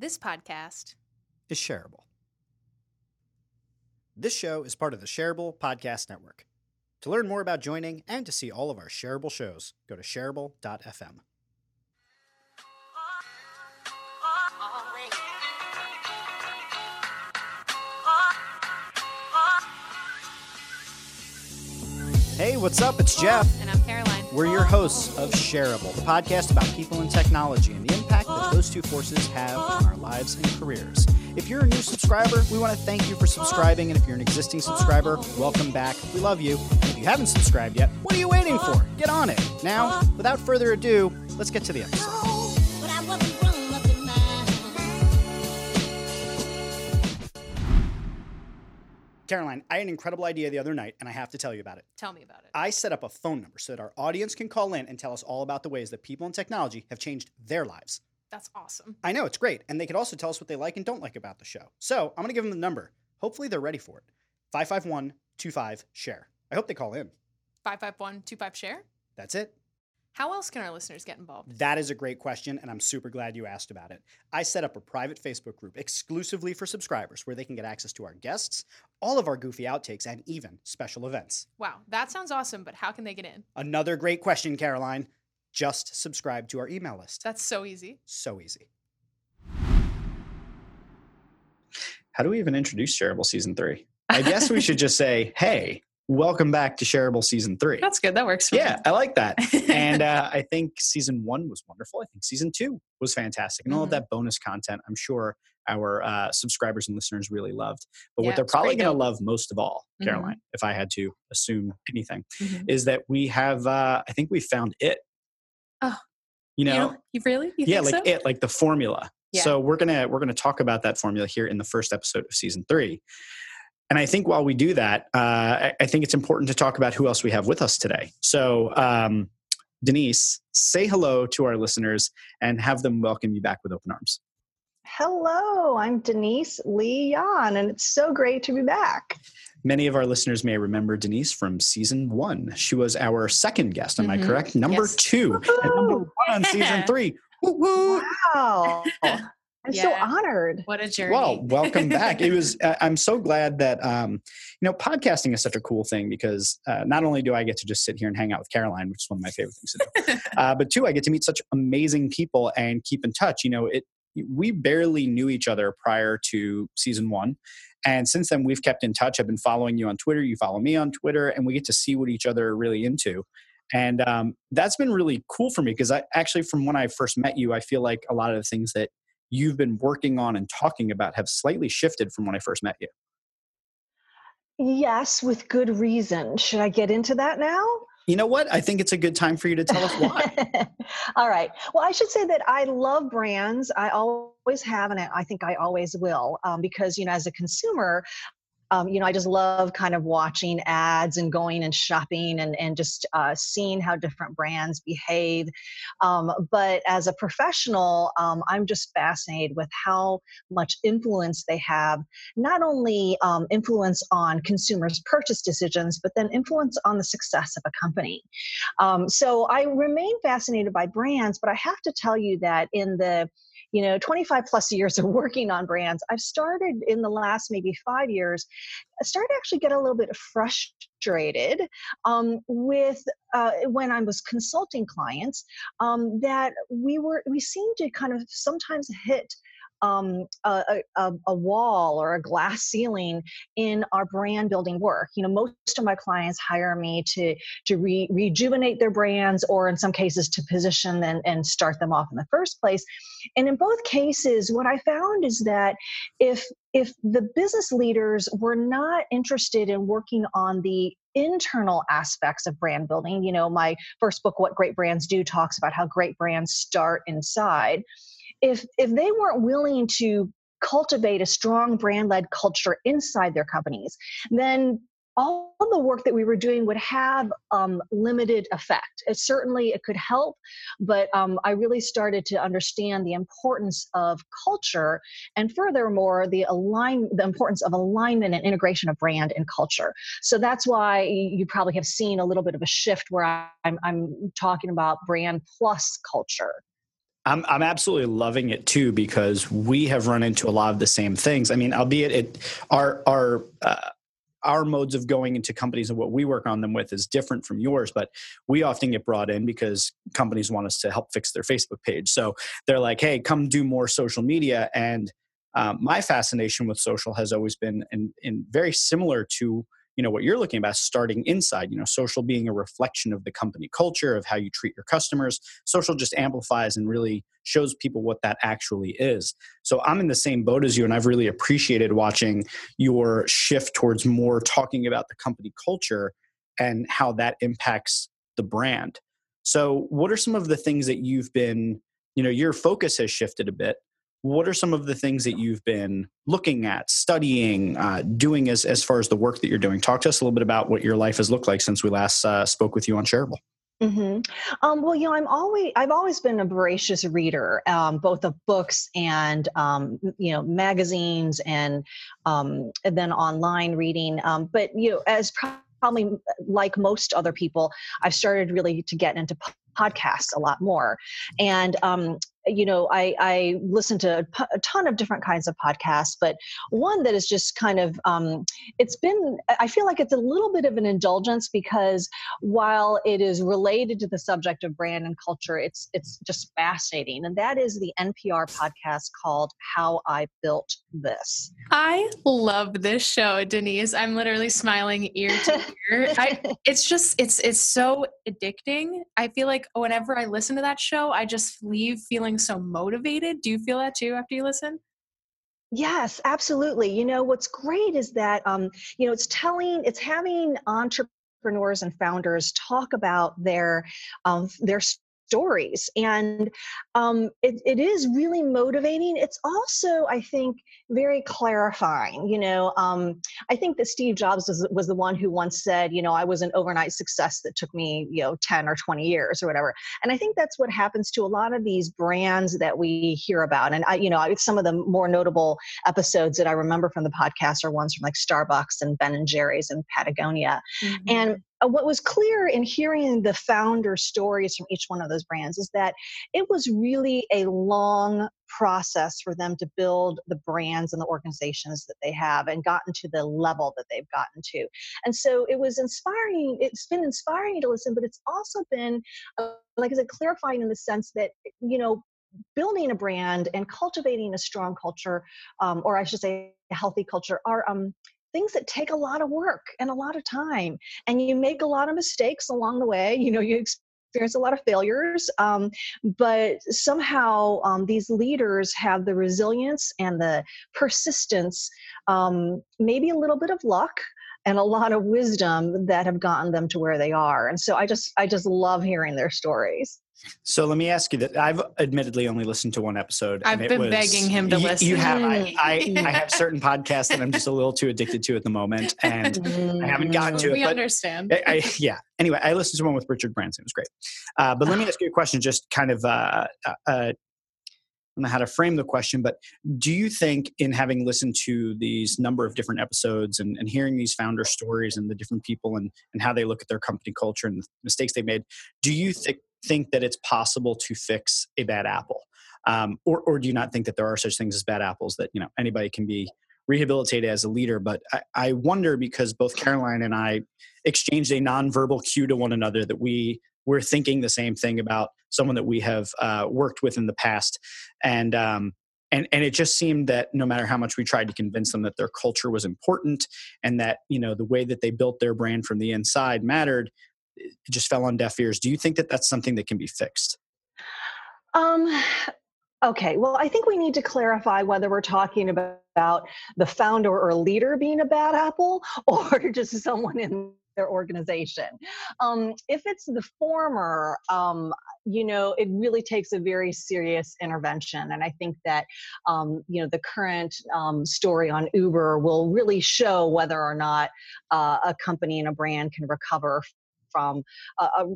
This podcast is shareable. This show is part of the Shareable Podcast Network. To learn more about joining and to see all of our shareable shows, go to shareable.fm. Hey, what's up? It's Jeff. And I'm Caroline. We're your hosts of Shareable, the podcast about people and technology and the impact those two forces have on our lives and careers. If you're a new subscriber, we want to thank you for subscribing. And if you're an existing subscriber, welcome back. We love you. And if you haven't subscribed yet, what are you waiting for? Get on it. Now, without further ado, let's get to the episode. Caroline, I had an incredible idea the other night, and I have to tell you about it. Tell me about it. I set up a phone number so that our audience can call in and tell us all about the ways that people in technology have changed their lives. That's awesome. I know, it's great. And they could also tell us what they like and don't like about the show. So I'm going to give them the number. Hopefully, they're ready for it 551 25 share. I hope they call in. 551 25 share? That's it. How else can our listeners get involved? That is a great question, and I'm super glad you asked about it. I set up a private Facebook group exclusively for subscribers where they can get access to our guests, all of our goofy outtakes, and even special events. Wow, that sounds awesome, but how can they get in? Another great question, Caroline. Just subscribe to our email list. That's so easy. So easy. How do we even introduce Shareable Season 3? I guess we should just say, hey, welcome back to Shareable Season 3. That's good. That works for yeah, me. I like that. and uh, I think Season 1 was wonderful. I think Season 2 was fantastic. And all of Mhm. that bonus content, I'm sure our uh, subscribers and listeners really loved. But Yeah, what they're probably going to love most of all, Mhm. Caroline, if I had to assume anything, Mhm. is that we have, uh, I think we found it. Oh. You know, you, you really? You yeah think like so? it like the formula Yeah. so we're gonna we're gonna talk about that formula here in the first episode of season three and i think while we do that uh, I, I think it's important to talk about who else we have with us today so um, denise say hello to our listeners and have them welcome you back with open arms Hello, I'm Denise Lee Yohn, and it's so great to be back. Many of our listeners may remember denise from season one she was our second guest am i Mhm. correct number Yes. two and number one on season three Woo woo. Wow. I'm so honored. What a journey. Well, welcome back. It was. I- I'm so glad that um, you know podcasting is such a cool thing because uh, not only do I get to just sit here and hang out with Caroline, which is one of my favorite things to do, uh, but two, I get to meet such amazing people and keep in touch. You know, it. We barely knew each other prior to season one. And since then, we've kept in touch. I've been following you on Twitter. You follow me on Twitter, and we get to see what each other are really into. And um, that's been really cool for me because I actually, from when I first met you, I feel like a lot of the things that you've been working on and talking about have slightly shifted from when I first met you. Yes, with good reason. Should I get into that now? You know what? I think it's a good time for you to tell us why. All right. Well, I should say that I love brands. I always have, and I think I always will, um, because you know, as a consumer, um, you know, I just love kind of watching ads and going and shopping and and just uh, seeing how different brands behave. Um, but as a professional, um, I'm just fascinated with how much influence they have, not only um, influence on consumers' purchase decisions, but then influence on the success of a company. Um, so I remain fascinated by brands, but I have to tell you that in the you know 25 plus years of working on brands i've started in the last maybe five years I started actually get a little bit frustrated um, with uh, when i was consulting clients um, that we were we seemed to kind of sometimes hit um, a, a, a wall or a glass ceiling in our brand building work. You know, most of my clients hire me to to re- rejuvenate their brands, or in some cases to position them and start them off in the first place. And in both cases, what I found is that if if the business leaders were not interested in working on the internal aspects of brand building, you know, my first book, What Great Brands Do, talks about how great brands start inside if if they weren't willing to cultivate a strong brand led culture inside their companies then all the work that we were doing would have um, limited effect. It certainly it could help, but um, I really started to understand the importance of culture, and furthermore, the align the importance of alignment and integration of brand and culture. So that's why you probably have seen a little bit of a shift where I'm I'm talking about brand plus culture. I'm I'm absolutely loving it too because we have run into a lot of the same things. I mean, albeit it our our uh, our modes of going into companies and what we work on them with is different from yours, but we often get brought in because companies want us to help fix their Facebook page. So they're like, "Hey, come do more social media." And um, my fascination with social has always been, and, and very similar to you know what you're looking about starting inside you know social being a reflection of the company culture of how you treat your customers. Social just amplifies and really shows people what that actually is. So i'm in the same boat as you and i've really appreciated watching your shift towards more talking about the company culture and how that impacts the brand. So what are some of the things that you've been you know your focus has shifted a bit what are some of the things that you've been looking at studying uh, doing as, as far as the work that you're doing talk to us a little bit about what your life has looked like since we last uh, spoke with you on shareable Mm-hmm. Um, well, you know, I'm always I've always been a voracious reader, um, both of books and um, you know magazines and um, and then online reading. Um, but you know, as probably like most other people, I've started really to get into podcasts a lot more, and um, you know, I, I listen to a ton of different kinds of podcasts, but one that is just kind of, um, it's been, I feel like it's a little bit of an indulgence because while it is related to the subject of brand and culture, it's, it's just fascinating. And that is the NPR podcast called How I Built This. I love this show, Denise. I'm literally smiling ear to ear. I, it's just, it's, it's so addicting. I feel like whenever I listen to that show, I just leave feeling so motivated. Do you feel that too after you listen? Yes, absolutely. You know, what's great is that, um, you know, it's telling, it's having entrepreneurs and founders talk about their um, their stories and um, it, it is really motivating it's also i think very clarifying you know um, i think that steve jobs was, was the one who once said you know i was an overnight success that took me you know 10 or 20 years or whatever and i think that's what happens to a lot of these brands that we hear about and i you know some of the more notable episodes that i remember from the podcast are ones from like starbucks and ben and jerry's and patagonia mm-hmm. and uh, what was clear in hearing the founder stories from each one of those brands is that it was really a long process for them to build the brands and the organizations that they have and gotten to the level that they've gotten to. And so it was inspiring. It's been inspiring to listen, but it's also been, uh, like I said, clarifying in the sense that, you know, building a brand and cultivating a strong culture, um, or I should say, a healthy culture, are um, things that take a lot of work and a lot of time and you make a lot of mistakes along the way you know you experience a lot of failures um, but somehow um, these leaders have the resilience and the persistence um, maybe a little bit of luck and a lot of wisdom that have gotten them to where they are and so i just i just love hearing their stories so let me ask you that I've admittedly only listened to one episode. I've been was, begging him to you, listen. You have. I, I, I, have certain podcasts that I'm just a little too addicted to at the moment, and I haven't gotten to it. We understand. I, I, yeah. Anyway, I listened to one with Richard Branson. It was great. Uh, but let me ask you a question, just kind of. Uh, uh, uh I don't know how to frame the question, but do you think, in having listened to these number of different episodes and, and hearing these founder stories and the different people and, and how they look at their company culture and the mistakes they made, do you think think that it's possible to fix a bad apple? Um, or, or do you not think that there are such things as bad apples that you know anybody can be rehabilitated as a leader? But I, I wonder because both Caroline and I exchanged a nonverbal cue to one another that we we're thinking the same thing about someone that we have uh, worked with in the past, and um, and and it just seemed that no matter how much we tried to convince them that their culture was important and that you know the way that they built their brand from the inside mattered just fell on deaf ears. Do you think that that's something that can be fixed? Um, okay, well, I think we need to clarify whether we're talking about the founder or leader being a bad apple or just someone in their organization. Um, if it's the former, um, you know, it really takes a very serious intervention. And I think that, um, you know, the current um, story on Uber will really show whether or not uh, a company and a brand can recover from a, a,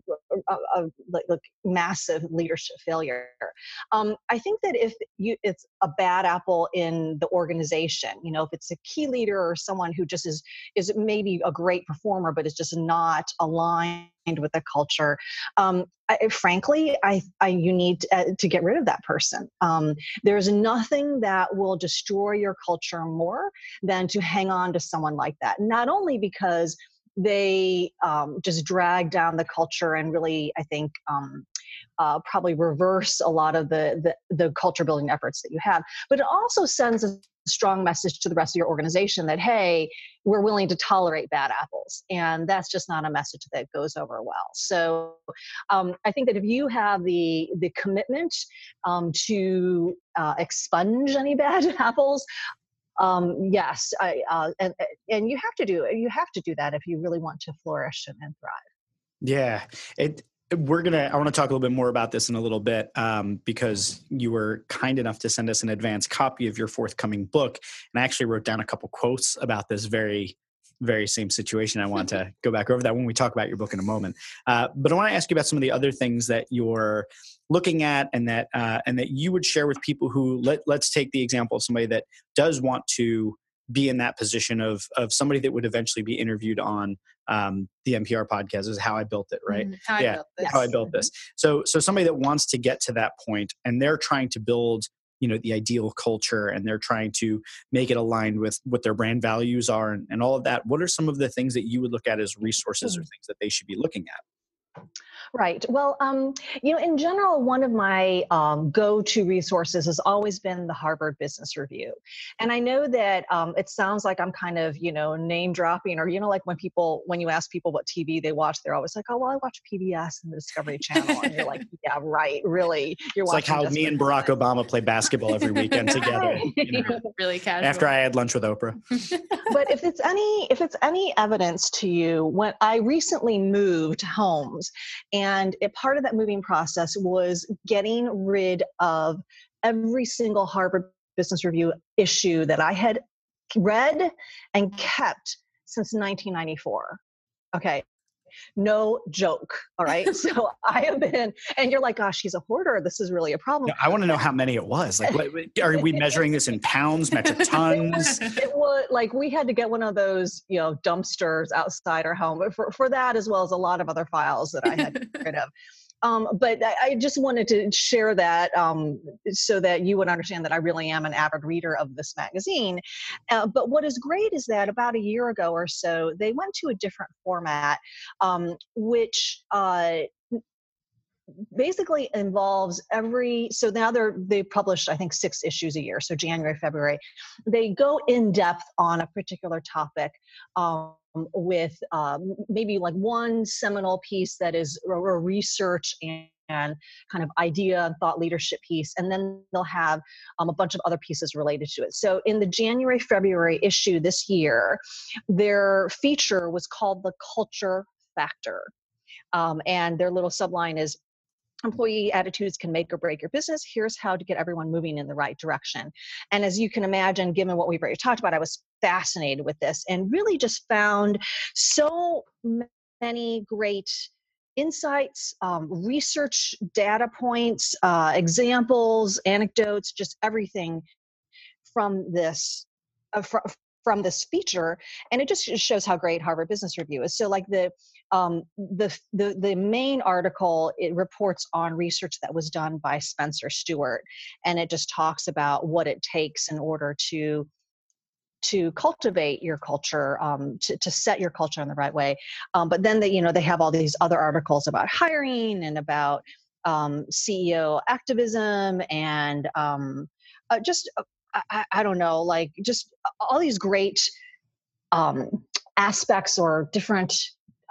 a, a massive leadership failure. Um, I think that if you it's a bad apple in the organization, you know, if it's a key leader or someone who just is is maybe a great performer but is just not aligned with the culture. Um, I, frankly, I, I, you need to, uh, to, get rid of that person. Um, there's nothing that will destroy your culture more than to hang on to someone like that. Not only because they um, just drag down the culture and really, I think, um, uh, probably reverse a lot of the, the, the culture building efforts that you have. But it also sends a strong message to the rest of your organization that hey, we're willing to tolerate bad apples, and that's just not a message that goes over well. So um, I think that if you have the the commitment um, to uh, expunge any bad apples, um, yes, I, uh, and and you have to do you have to do that if you really want to flourish and, and thrive. Yeah, it. We're gonna. I want to talk a little bit more about this in a little bit um, because you were kind enough to send us an advance copy of your forthcoming book, and I actually wrote down a couple quotes about this very very same situation. I want to go back over that when we talk about your book in a moment. Uh, but I want to ask you about some of the other things that you're looking at and that uh, and that you would share with people who let let's take the example of somebody that does want to be in that position of of somebody that would eventually be interviewed on um, the NPR podcast is how I built it, right? Mm, how yeah, I how I built mm-hmm. this. So so somebody that wants to get to that point and they're trying to build you know the ideal culture and they're trying to make it aligned with what their brand values are and, and all of that what are some of the things that you would look at as resources or mm. things that they should be looking at Right. Well, um, you know, in general, one of my um, go-to resources has always been the Harvard Business Review, and I know that um, it sounds like I'm kind of, you know, name dropping, or you know, like when people, when you ask people what TV they watch, they're always like, "Oh, well, I watch PBS and the Discovery Channel," and you're like, "Yeah, right, really." You're it's like how me and Barack Obama play basketball every weekend together. You know, really casual. After I had lunch with Oprah. but if it's any, if it's any evidence to you, when I recently moved homes. And and a part of that moving process was getting rid of every single Harvard Business Review issue that I had read and kept since 1994. Okay. No joke. All right. so I have been, and you're like, gosh, she's a hoarder. This is really a problem. I want to know how many it was. Like, what, are we measuring this in pounds, metric tons? It was like we had to get one of those, you know, dumpsters outside our home for, for that, as well as a lot of other files that I had to get rid of. Um, but I, I, just wanted to share that um, so that you would understand that I really am an avid reader of this magazine. Uh, but what is great is that about a year ago or so, they went to a different format, um, which uh, basically involves every so now they're they publish i think six issues a year so january february. They go in depth on a particular topic um, with um, maybe like one seminal piece that is a, research and and kind of idea and thought leadership piece and then they'll have um, a bunch of other pieces related to it. So in the january february issue this year their feature was called the culture factor um, and their little subline is employee attitudes can make or break your business. Here's how to get everyone moving in the right direction. And as you can imagine, given what we've already talked about, I was fascinated with this and really just found so many great insights, um, research data points, uh, examples, anecdotes, just everything from this. Uh, fr- from this feature and it just shows how great harvard business review is. So like the um, the, the, the main article, it reports on research that was done by Spencer Stuart and it just talks about what it takes in order to to cultivate your culture um, to, to set your culture in the right way. Um, but then they you know they have all these other articles about hiring and about um, ceo activism and um, uh, just uh, I, I, don't know like just all these great um, aspects or different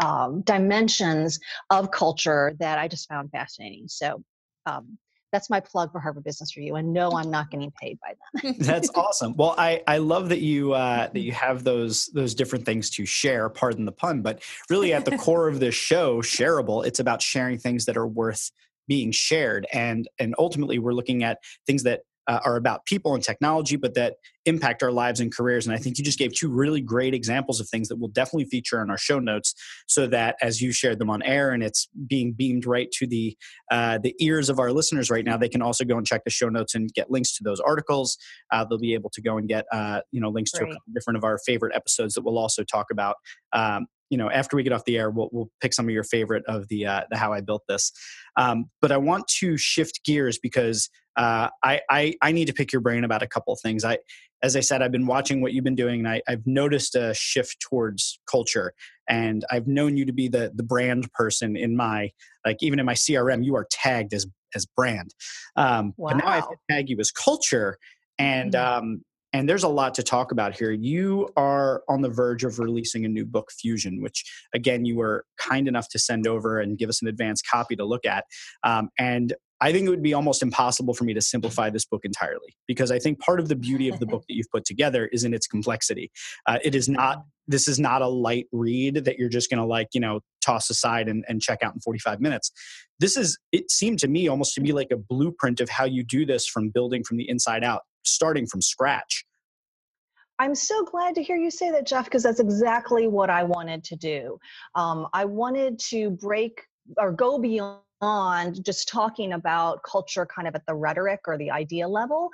um, dimensions of culture that I just found fascinating. So um, that's my plug for Harvard Business Review. And no, I'm not getting paid by them. that's awesome. Well, I, I love that you uh, that you have those those different things to share. Pardon the pun, but really at the core of this show, shareable. It's about sharing things that are worth being shared, and and ultimately we're looking at things that uh, are about people and technology, but that impact our lives and careers. And I think you just gave two really great examples of things that we'll definitely feature in our show notes, so that as you shared them on air and it's being beamed right to the uh, the ears of our listeners right now, they can also go and check the show notes and get links to those articles. Uh, they'll be able to go and get uh, you know links to a couple different of our favorite episodes that we'll also talk about. Um, you know, after we get off the air, we'll, we'll pick some of your favorite of the uh, the how I built this. Um, but I want to shift gears because uh, I, I, I need to pick your brain about a couple of things. I, as I said, I've been watching what you've been doing, and I, I've noticed a shift towards culture. And I've known you to be the the brand person in my like even in my CRM, you are tagged as as brand. Um, wow. But now I have to tag you as culture, and mm-hmm. um, and there's a lot to talk about here. You are on the verge of releasing a new book, Fusion, which again you were kind enough to send over and give us an advanced copy to look at. Um, and I think it would be almost impossible for me to simplify this book entirely because I think part of the beauty of the book that you've put together is in its complexity. Uh, it is not, this is not a light read that you're just going to like, you know, toss aside and, and check out in 45 minutes. This is, it seemed to me almost to be like a blueprint of how you do this from building from the inside out, starting from scratch. I'm so glad to hear you say that, Jeff, because that's exactly what I wanted to do. Um, I wanted to break or go beyond on just talking about culture kind of at the rhetoric or the idea level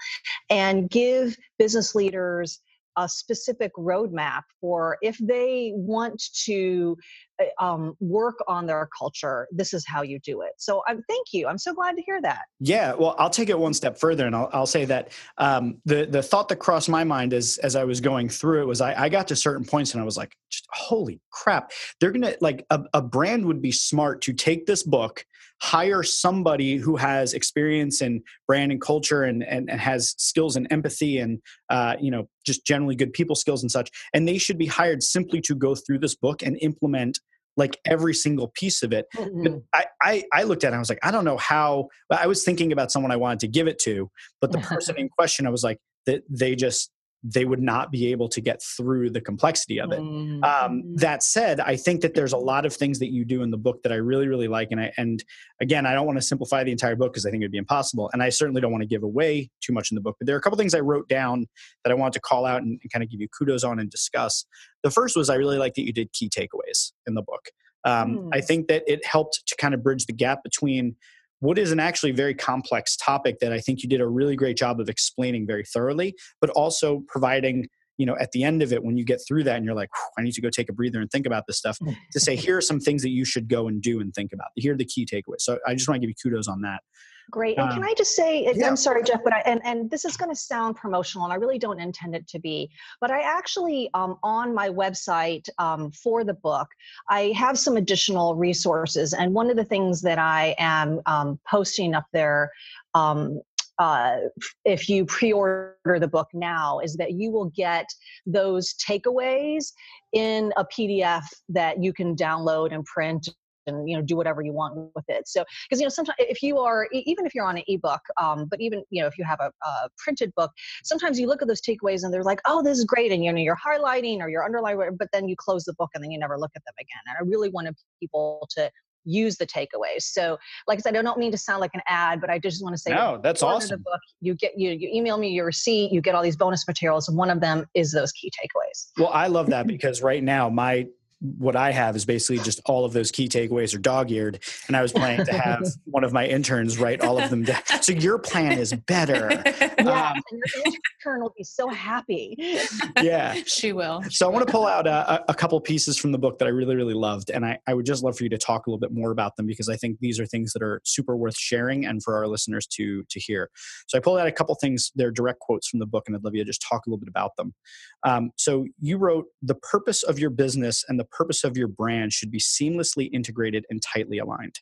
and give business leaders a specific roadmap for if they want to uh, um, work on their culture this is how you do it. So um, thank you. I'm so glad to hear that. Yeah well i'll take it one step further and i'll, I'll say that um, the, the thought that crossed my mind as, as i was going through it was I, I got to certain points and i was like holy crap. They're gonna like a, a brand would be smart to take this book hire somebody who has experience in brand and culture and, and, and has skills and empathy and uh, you know just generally good people skills and such and they should be hired simply to go through this book and implement like every single piece of it. Mm-hmm. I, I, I looked at it, I was like, I don't know how. I was thinking about someone I wanted to give it to, but the person in question, I was like, that they just they would not be able to get through the complexity of it. Um, mm-hmm. Um, that said, I think that there's a lot of things that you do in the book that I really, really like. And I, and again, I don't want to simplify the entire book because I think it'd be impossible. And I certainly don't want to give away too much in the book. But there are a couple things I wrote down that I want to call out and, and kind of give you kudos on and discuss. The first was I really like that you did key takeaways in the book. Um, mm. I think that it helped to kind of bridge the gap between what is an actually very complex topic that I think you did a really great job of explaining very thoroughly, but also providing, you know, at the end of it, when you get through that and you're like, I need to go take a breather and think about this stuff, mm. to say, here are some things that you should go and do and think about. Here are the key takeaways. So I just want to give you kudos on that. Great. And can um, I just say, yeah. I'm sorry, Jeff, but I, and, and this is going to sound promotional, and I really don't intend it to be, but I actually, um, on my website um, for the book, I have some additional resources. And one of the things that I am um, posting up there um, uh, if you pre-order the book now is that you will get those takeaways in a pdf that you can download and print and you know do whatever you want with it so because you know sometimes if you are even if you're on an ebook um, but even you know if you have a, a, printed book sometimes you look at those takeaways and they're like oh this is great and you know you're highlighting or you're underlining but then you close the book and then you never look at them again and i really wanted people to use the takeaways. So, like I said, I don't mean to sound like an ad, but I just want to say, no, that's awesome. The book, you get you you email me your receipt, you get all these bonus materials, and one of them is those key takeaways. Well, I love that because right now my what I have is basically just all of those key takeaways are dog eared. And I was planning to have one of my interns write all of them down. So your plan is better. Yeah, um, and your intern will be so happy. Yeah. She will. So I want to pull out a, a, couple pieces from the book that I really, really loved. And I, I would just love for you to talk a little bit more about them because I think these are things that are super worth sharing and for our listeners to, to hear. So I pulled out a couple things, they're direct quotes from the book, and I'd love you to just talk a little bit about them. Um, so you wrote, The purpose of your business and the purpose of your brand should be seamlessly integrated and tightly aligned.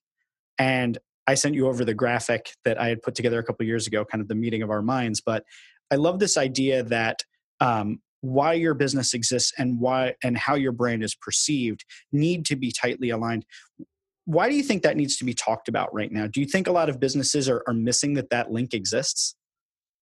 And I sent you over the graphic that I had put together a couple years ago, kind of the meeting of our minds. But I love this idea that um, why your business exists and why and how your brand is perceived need to be tightly aligned. Why do you think that needs to be talked about right now? Do you think a lot of businesses are, are missing that that link exists?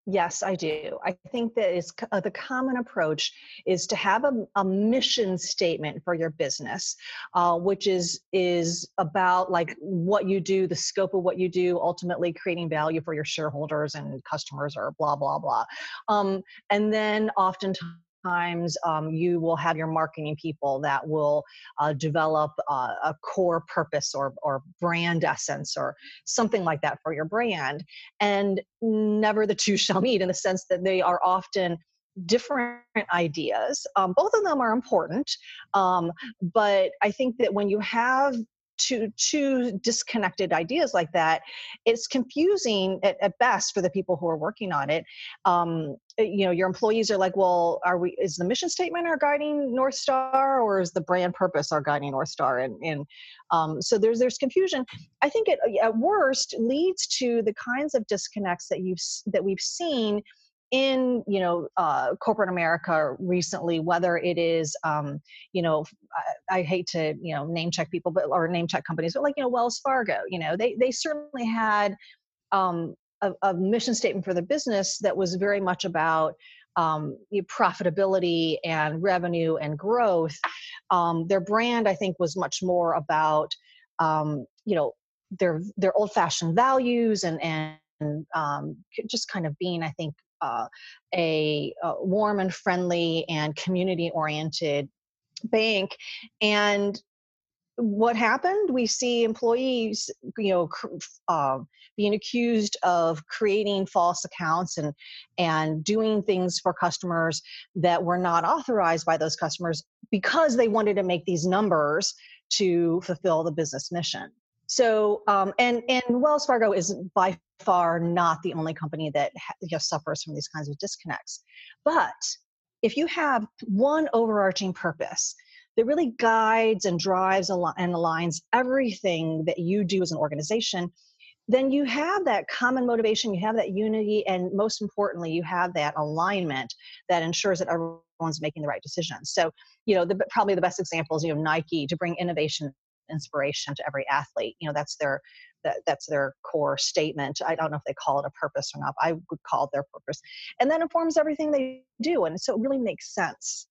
Yes, I do. I think that is uh, the common approach is to have a, a mission statement for your business, uh, which is is about like what you do, the scope of what you do, ultimately creating value for your shareholders and customers, or blah blah blah. Um, and then oftentimes times um, you will have your marketing people that will uh, develop uh, a core purpose or, or brand essence or something like that for your brand and never the two shall meet in the sense that they are often different ideas. Um, both of them are important um, but i think that when you have two two disconnected ideas like that it's confusing at, at best for the people who are working on it. Um, eh, you know your employees are like well are we is the mission statement our guiding north star or is the brand purpose our guiding north star? And, and um, so there's there's confusion. I think it at worst leads to the kinds of disconnects that you've that we've seen in you know uh, corporate America recently, whether it is um, you know I, I, hate to you know name check people, but or name check companies, but like you know Wells Fargo, you know they they certainly had um, a, a, mission statement for the business that was very much about um, profitability and revenue and growth. Um, their brand, I think, was much more about um, you know their their old fashioned values and and um, just kind of being, I think, uh, a, a warm and friendly and community oriented bank and what happened? We see employees you know uh, being accused of creating false accounts and and doing things for customers that were not authorized by those customers because they wanted to make these numbers to fulfill the business mission. So um, and and wells fargo is by far not the only company that you know, suffers from these kinds of disconnects. But if you have one overarching purpose that really guides and drives and aligns everything that you do as an organization, then you have that common motivation, you have that unity, and most importantly, you have that alignment that ensures that everyone's making the right decisions. So, you know, the, probably the best example is you know Nike to bring innovation, inspiration to every athlete. You know, that's their that, that's their core statement. I don't know if they call it a purpose or not. I would call it their purpose. And then informs everything they do. And so it really makes sense.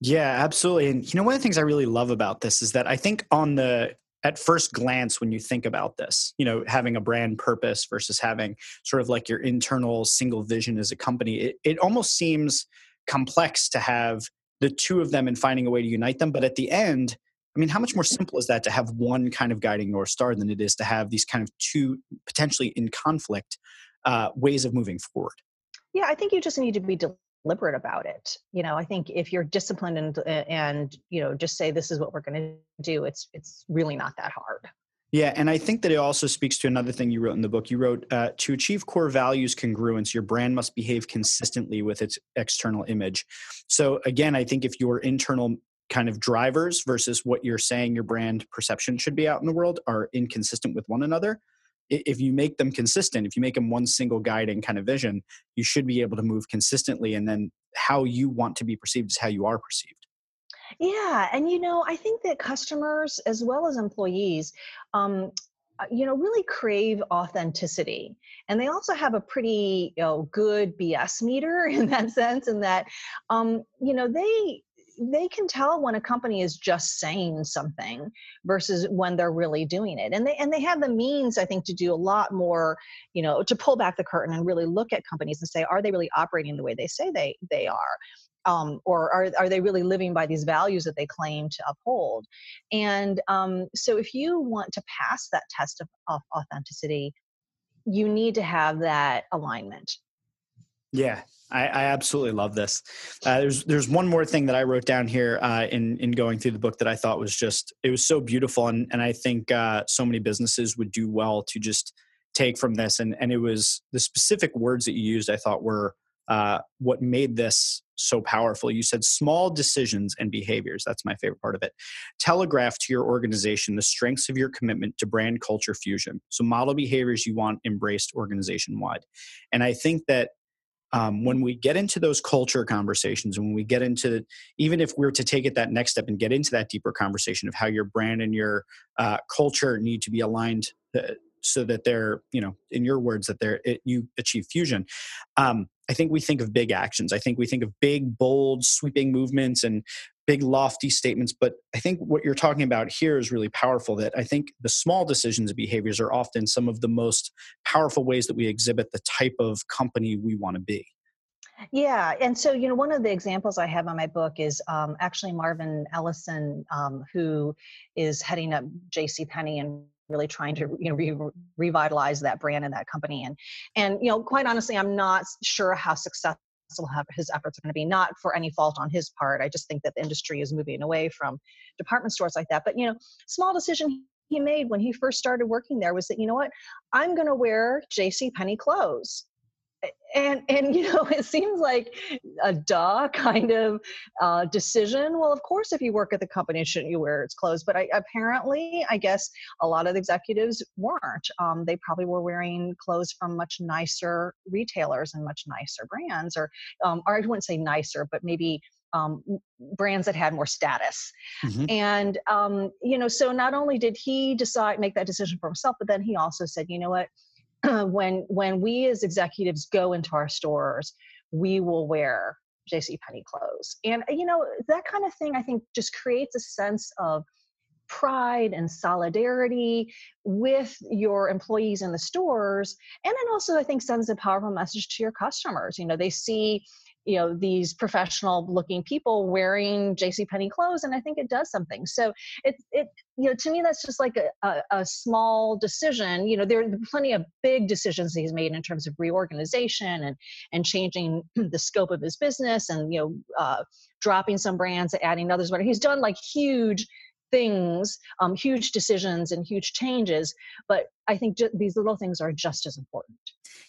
Yeah, absolutely. And you know, one of the things I really love about this is that I think on the at first glance when you think about this you know having a brand purpose versus having sort of like your internal single vision as a company it, it almost seems complex to have the two of them and finding a way to unite them but at the end I mean, how much more simple is that to have one kind of guiding North Star than it is to have these kind of two potentially in conflict uh, ways of moving forward? Yeah, I think you just need to be deliberate about it. You know, I think if you're disciplined and and you know just say this is what we're going to do, it's it's really not that hard. Yeah, and I think that it also speaks to another thing you wrote in the book. You wrote uh, to achieve core values congruence, your brand must behave consistently with its external image. So again, I think if your internal kind of drivers versus what you're saying your brand perception should be out in the world are inconsistent with one another. If you make them consistent if you make them one single guiding kind of vision you should be able to move consistently and then how you want to be perceived is how you are perceived. Yeah and you know i think that customers as well as employees um, uh, you know really crave authenticity and they also have a pretty you know good bs meter in that sense in that um, you know they they can tell when a company is just saying something versus when they're really doing it and they and they have the means i think to do a lot more you know to pull back the curtain and really look at companies and say are they really operating the way they say they they are? Um, or are, are they really living by these values that they claim to uphold? And um, so if you want to pass that test of, of authenticity you need to have that alignment. Yeah, I, I absolutely love this. Uh, there's there's one more thing that I wrote down here uh, in in going through the book that I thought was just it was so beautiful, and and I think uh, so many businesses would do well to just take from this, and and it was the specific words that you used. I thought were uh, what made this so powerful. You said small decisions and behaviors. That's my favorite part of it. Telegraph to your organization the strengths of your commitment to brand culture fusion. So model behaviors you want embraced organization wide. And I think that um, when we get into those culture conversations and when we get into even if we're to take it that next step and get into that deeper conversation of how your brand and your uh, culture need to be aligned uh, so that they're you know in your words that they're it, you achieve fusion um, i think we think of big actions. I think we think of big bold sweeping movements and big lofty statements but i think what you're talking about here is really powerful that i think the small decisions and behaviors are often some of the most powerful ways that we exhibit the type of company we want to be yeah, and so you know, one of the examples I have on my book is um, actually Marvin Ellison, um, who is heading up J.C. Penney and really trying to you know re- revitalize that brand and that company. And and you know, quite honestly, I'm not sure how successful his efforts are going to be. Not for any fault on his part. I just think that the industry is moving away from department stores like that. But you know, small decision he made when he first started working there was that you know what, I'm going to wear J.C. Penney clothes and and you know it seems like a duh kind of uh, decision well of course if you work at the company shouldn't you wear its clothes but I, apparently i guess a lot of the executives weren't um, they probably were wearing clothes from much nicer retailers and much nicer brands or um, or i wouldn't say nicer but maybe um, brands that had more status. Mm-hmm. And, um, you know, so not only did he decide, make that decision for himself, but then he also said, you know what, when when we as executives go into our stores, we will wear J.C. Penney clothes, and uh, you know that kind of thing. I think just creates a sense of pride and solidarity with your employees in the stores and then also i think sends a powerful message to your customers you know they see you know these professional looking people wearing jc penney clothes and i think it does something. So it it you know to me that's just like a, a, a, small decision you know there are plenty of big decisions he's made in terms of reorganization and and changing the scope of his business and you know uh, dropping some brands adding others but he's done like huge things um, huge decisions and huge changes but i think ju- these little things are just as important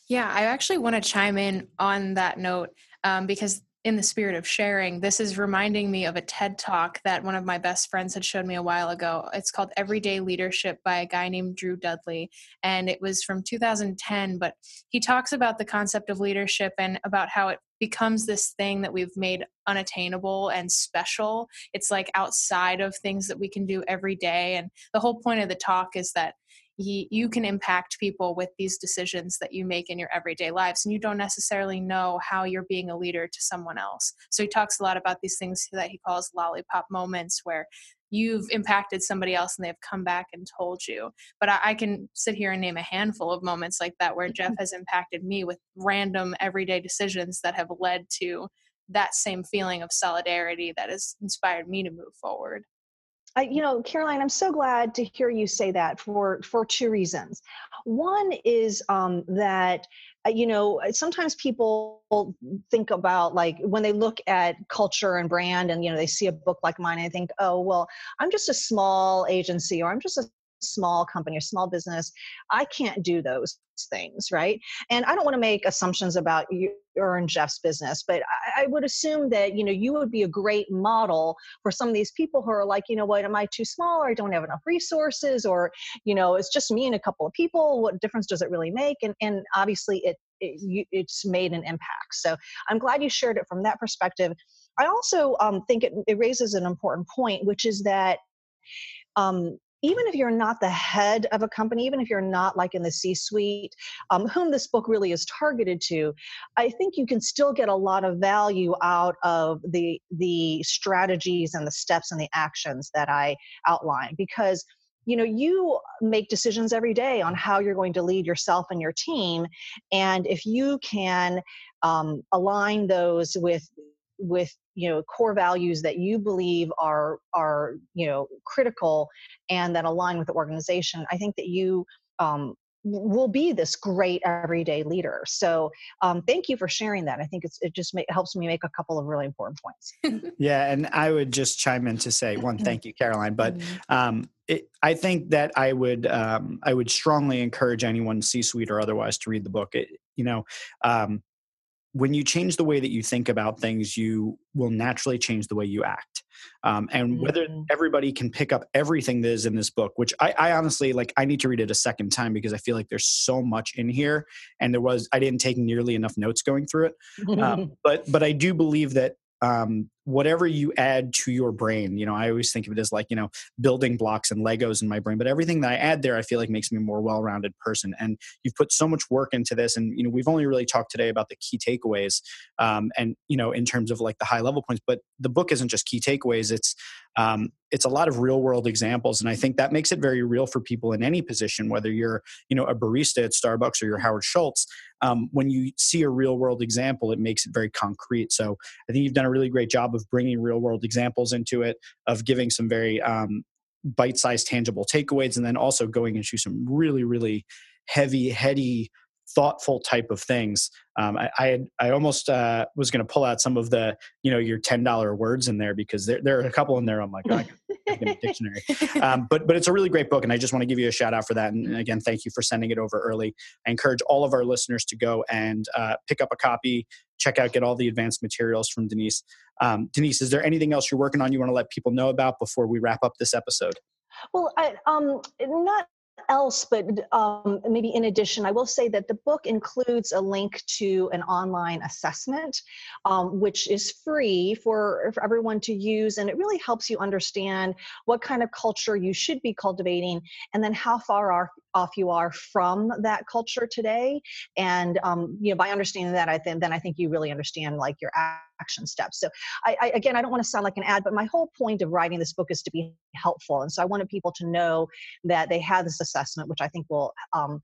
yeah i actually want to chime in on that note um, because in the spirit of sharing, this is reminding me of a TED talk that one of my best friends had showed me a while ago. It's called Everyday Leadership by a guy named Drew Dudley. And it was from 2010, but he talks about the concept of leadership and about how it becomes this thing that we've made unattainable and special. It's like outside of things that we can do every day. And the whole point of the talk is that you, you can impact people with these decisions that you make in your everyday lives and you don't necessarily know how you're being a leader to someone else so he talks a lot about these things that he calls lollipop moments where you've impacted somebody else and they've come back and told you. But I, I can sit here and name a handful of moments like that where jeff mm-hmm. has impacted me with random everyday decisions that have led to that same feeling of solidarity that has inspired me to move forward I, you know, Caroline, I'm so glad to hear you say that for for two reasons. One is um, that uh, you know sometimes people think about like when they look at culture and brand, and you know they see a book like mine, and they think, oh well, I'm just a small agency, or I'm just a small company or small business i can't do those things right? And i don't want to make assumptions about you or in jeff's business but I, I, would assume that you know you would be a great model for some of these people who are like you know what? Am i too small or i don't have enough resources or you know it's just me and a couple of people what difference does it really make? And and obviously it, it it's made an impact. So i'm glad you shared it from that perspective. I also um, think it, it raises an important point which is that um, even if you're not the head of a company, even if you're not like in the C suite, um, whom this book really is targeted to, I think you can still get a lot of value out of the, the strategies and the steps and the actions that I outline because you know you make decisions every day on how you're going to lead yourself and your team and if you can um, align those with with you know core values that you believe are are you know critical and that align with the organization i think that you um, will be this great everyday leader. So um, thank you for sharing that. I think it's, it just helps me make a couple of really important points. Yeah and i would just chime in to say one thank you caroline but mm-hmm. um, it, i think that i would um, i would strongly encourage anyone c suite or otherwise to read the book. It, you know um, when you change the way that you think about things, you will naturally change the way you act. Um, and whether mm-hmm. everybody can pick up everything that is in this book, which I, I, honestly like, I need to read it a second time because I feel like there's so much in here, and there was I didn't take nearly enough notes going through it. Um, but but I do believe that um, whatever you add to your brain you know i always think of it as like you know building blocks and legos in my brain but everything that i add there i feel like makes me a more well-rounded person and you've put so much work into this and you know we've only really talked today about the key takeaways um, and you know in terms of like the high level points but the book isn't just key takeaways it's um, it's a lot of real world examples and i think that makes it very real for people in any position whether you're you know a barista at starbucks or you're howard schultz um, when you see a real world example it makes it very concrete so i think you've done a really great job of bringing real world examples into it of giving some very um, bite-sized tangible takeaways and then also going into some really really heavy heady thoughtful type of things. Um, I, I, I almost uh, was going to pull out some of the you know your ten dollar words in there because there there are a couple in there. I'm like, oh, I can dictionary. Um, but but it's a really great book, and I just want to give you a shout out for that. And again, thank you for sending it over early. I encourage all of our listeners to go and uh, pick up a copy, check out, get all the advanced materials from Denise. Um, Denise, is there anything else you're working on you want to let people know about before we wrap up this episode? Well, I, um, not else, but um, maybe in addition, I will say that the book includes a link to an online assessment, um, which is free for, for everyone to use. And it really helps you understand what kind of culture you should be cultivating and then how far are, off you are from that culture today. And, um, you know, by understanding that, I think, then I think you really understand like your action steps. So I, I, again, I don't want to sound like an ad, but my whole point of writing this book is to be helpful. And so I wanted people to know that they have this assessment, which I think will um,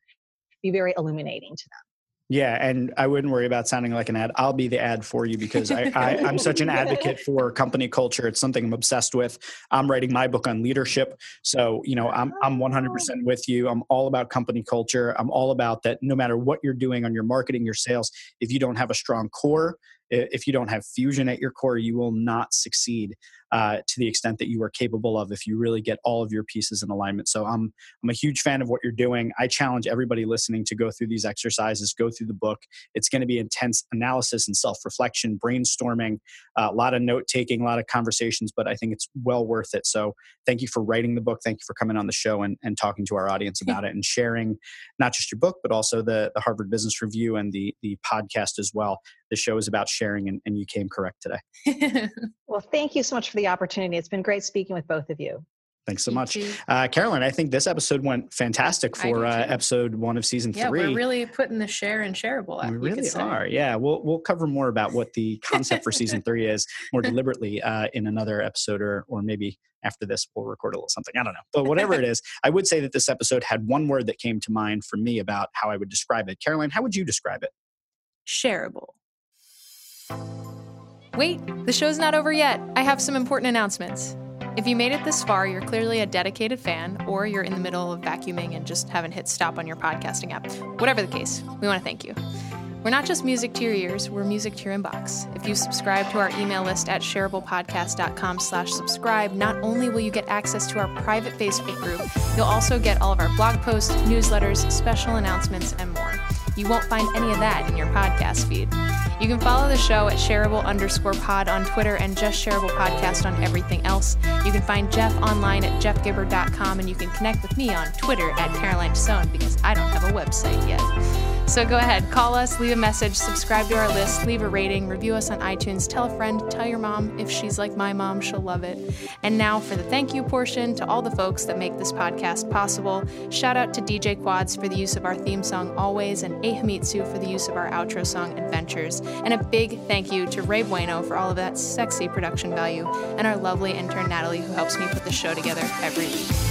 be very illuminating to them. Yeah, and I wouldn't worry about sounding like an ad. I'll be the ad for you because I, I, am such an advocate for company culture. It's something I'm obsessed with. I'm writing my book on leadership, so you know I'm I'm 100% with you. I'm all about company culture. I'm all about that. No matter what you're doing on your marketing, your sales, if you don't have a strong core, if you don't have fusion at your core, you will not succeed uh, to the extent that you are capable of if you really get all of your pieces in alignment. So I'm I'm a huge fan of what you're doing. I challenge everybody listening to go through these exercises, go through the book. It's going to be intense analysis and self reflection, brainstorming, uh, a lot of note taking, a lot of conversations, but I think it's well worth it. So thank you for writing the book. Thank you for coming on the show and, and talking to our audience about it and sharing not just your book, but also the, the Harvard Business Review and the, the podcast as well. The show is about sharing, and, and you came correct today. well, thank you so much for the opportunity. It's been great speaking with both of you. Thanks so much. Uh, Caroline, I think this episode went fantastic for uh, episode one of season yeah, three. We're really putting the share and shareable. We really are. Yeah. We'll, we'll cover more about what the concept for season three is more deliberately uh, in another episode or, or maybe after this we'll record a little something. I don't know. But whatever it is, I would say that this episode had one word that came to mind for me about how I would describe it. Caroline, how would you describe it? Shareable. Wait, the show's not over yet. I have some important announcements. If you made it this far, you're clearly a dedicated fan, or you're in the middle of vacuuming and just haven't hit stop on your podcasting app. Whatever the case, we want to thank you. We're not just music to your ears, we're music to your inbox. If you subscribe to our email list at shareablepodcast.com slash subscribe, not only will you get access to our private Facebook group, you'll also get all of our blog posts, newsletters, special announcements, and more. You won't find any of that in your podcast feed. You can follow the show at shareable underscore pod on Twitter and just shareable podcast on everything else. You can find Jeff online at jeffgibbard.com and you can connect with me on Twitter at Caroline Tison because I don't have a website yet. So go ahead, call us, leave a message, subscribe to our list, leave a rating, review us on iTunes, tell a friend, tell your mom. If she's like my mom, she'll love it. And now for the thank you portion to all the folks that make this podcast possible. Shout out to DJ Quads for the use of our theme song Always and Ahamitsu for the use of our outro song Adventures. And a big thank you to Ray Bueno for all of that sexy production value and our lovely intern Natalie who helps me put the show together every week.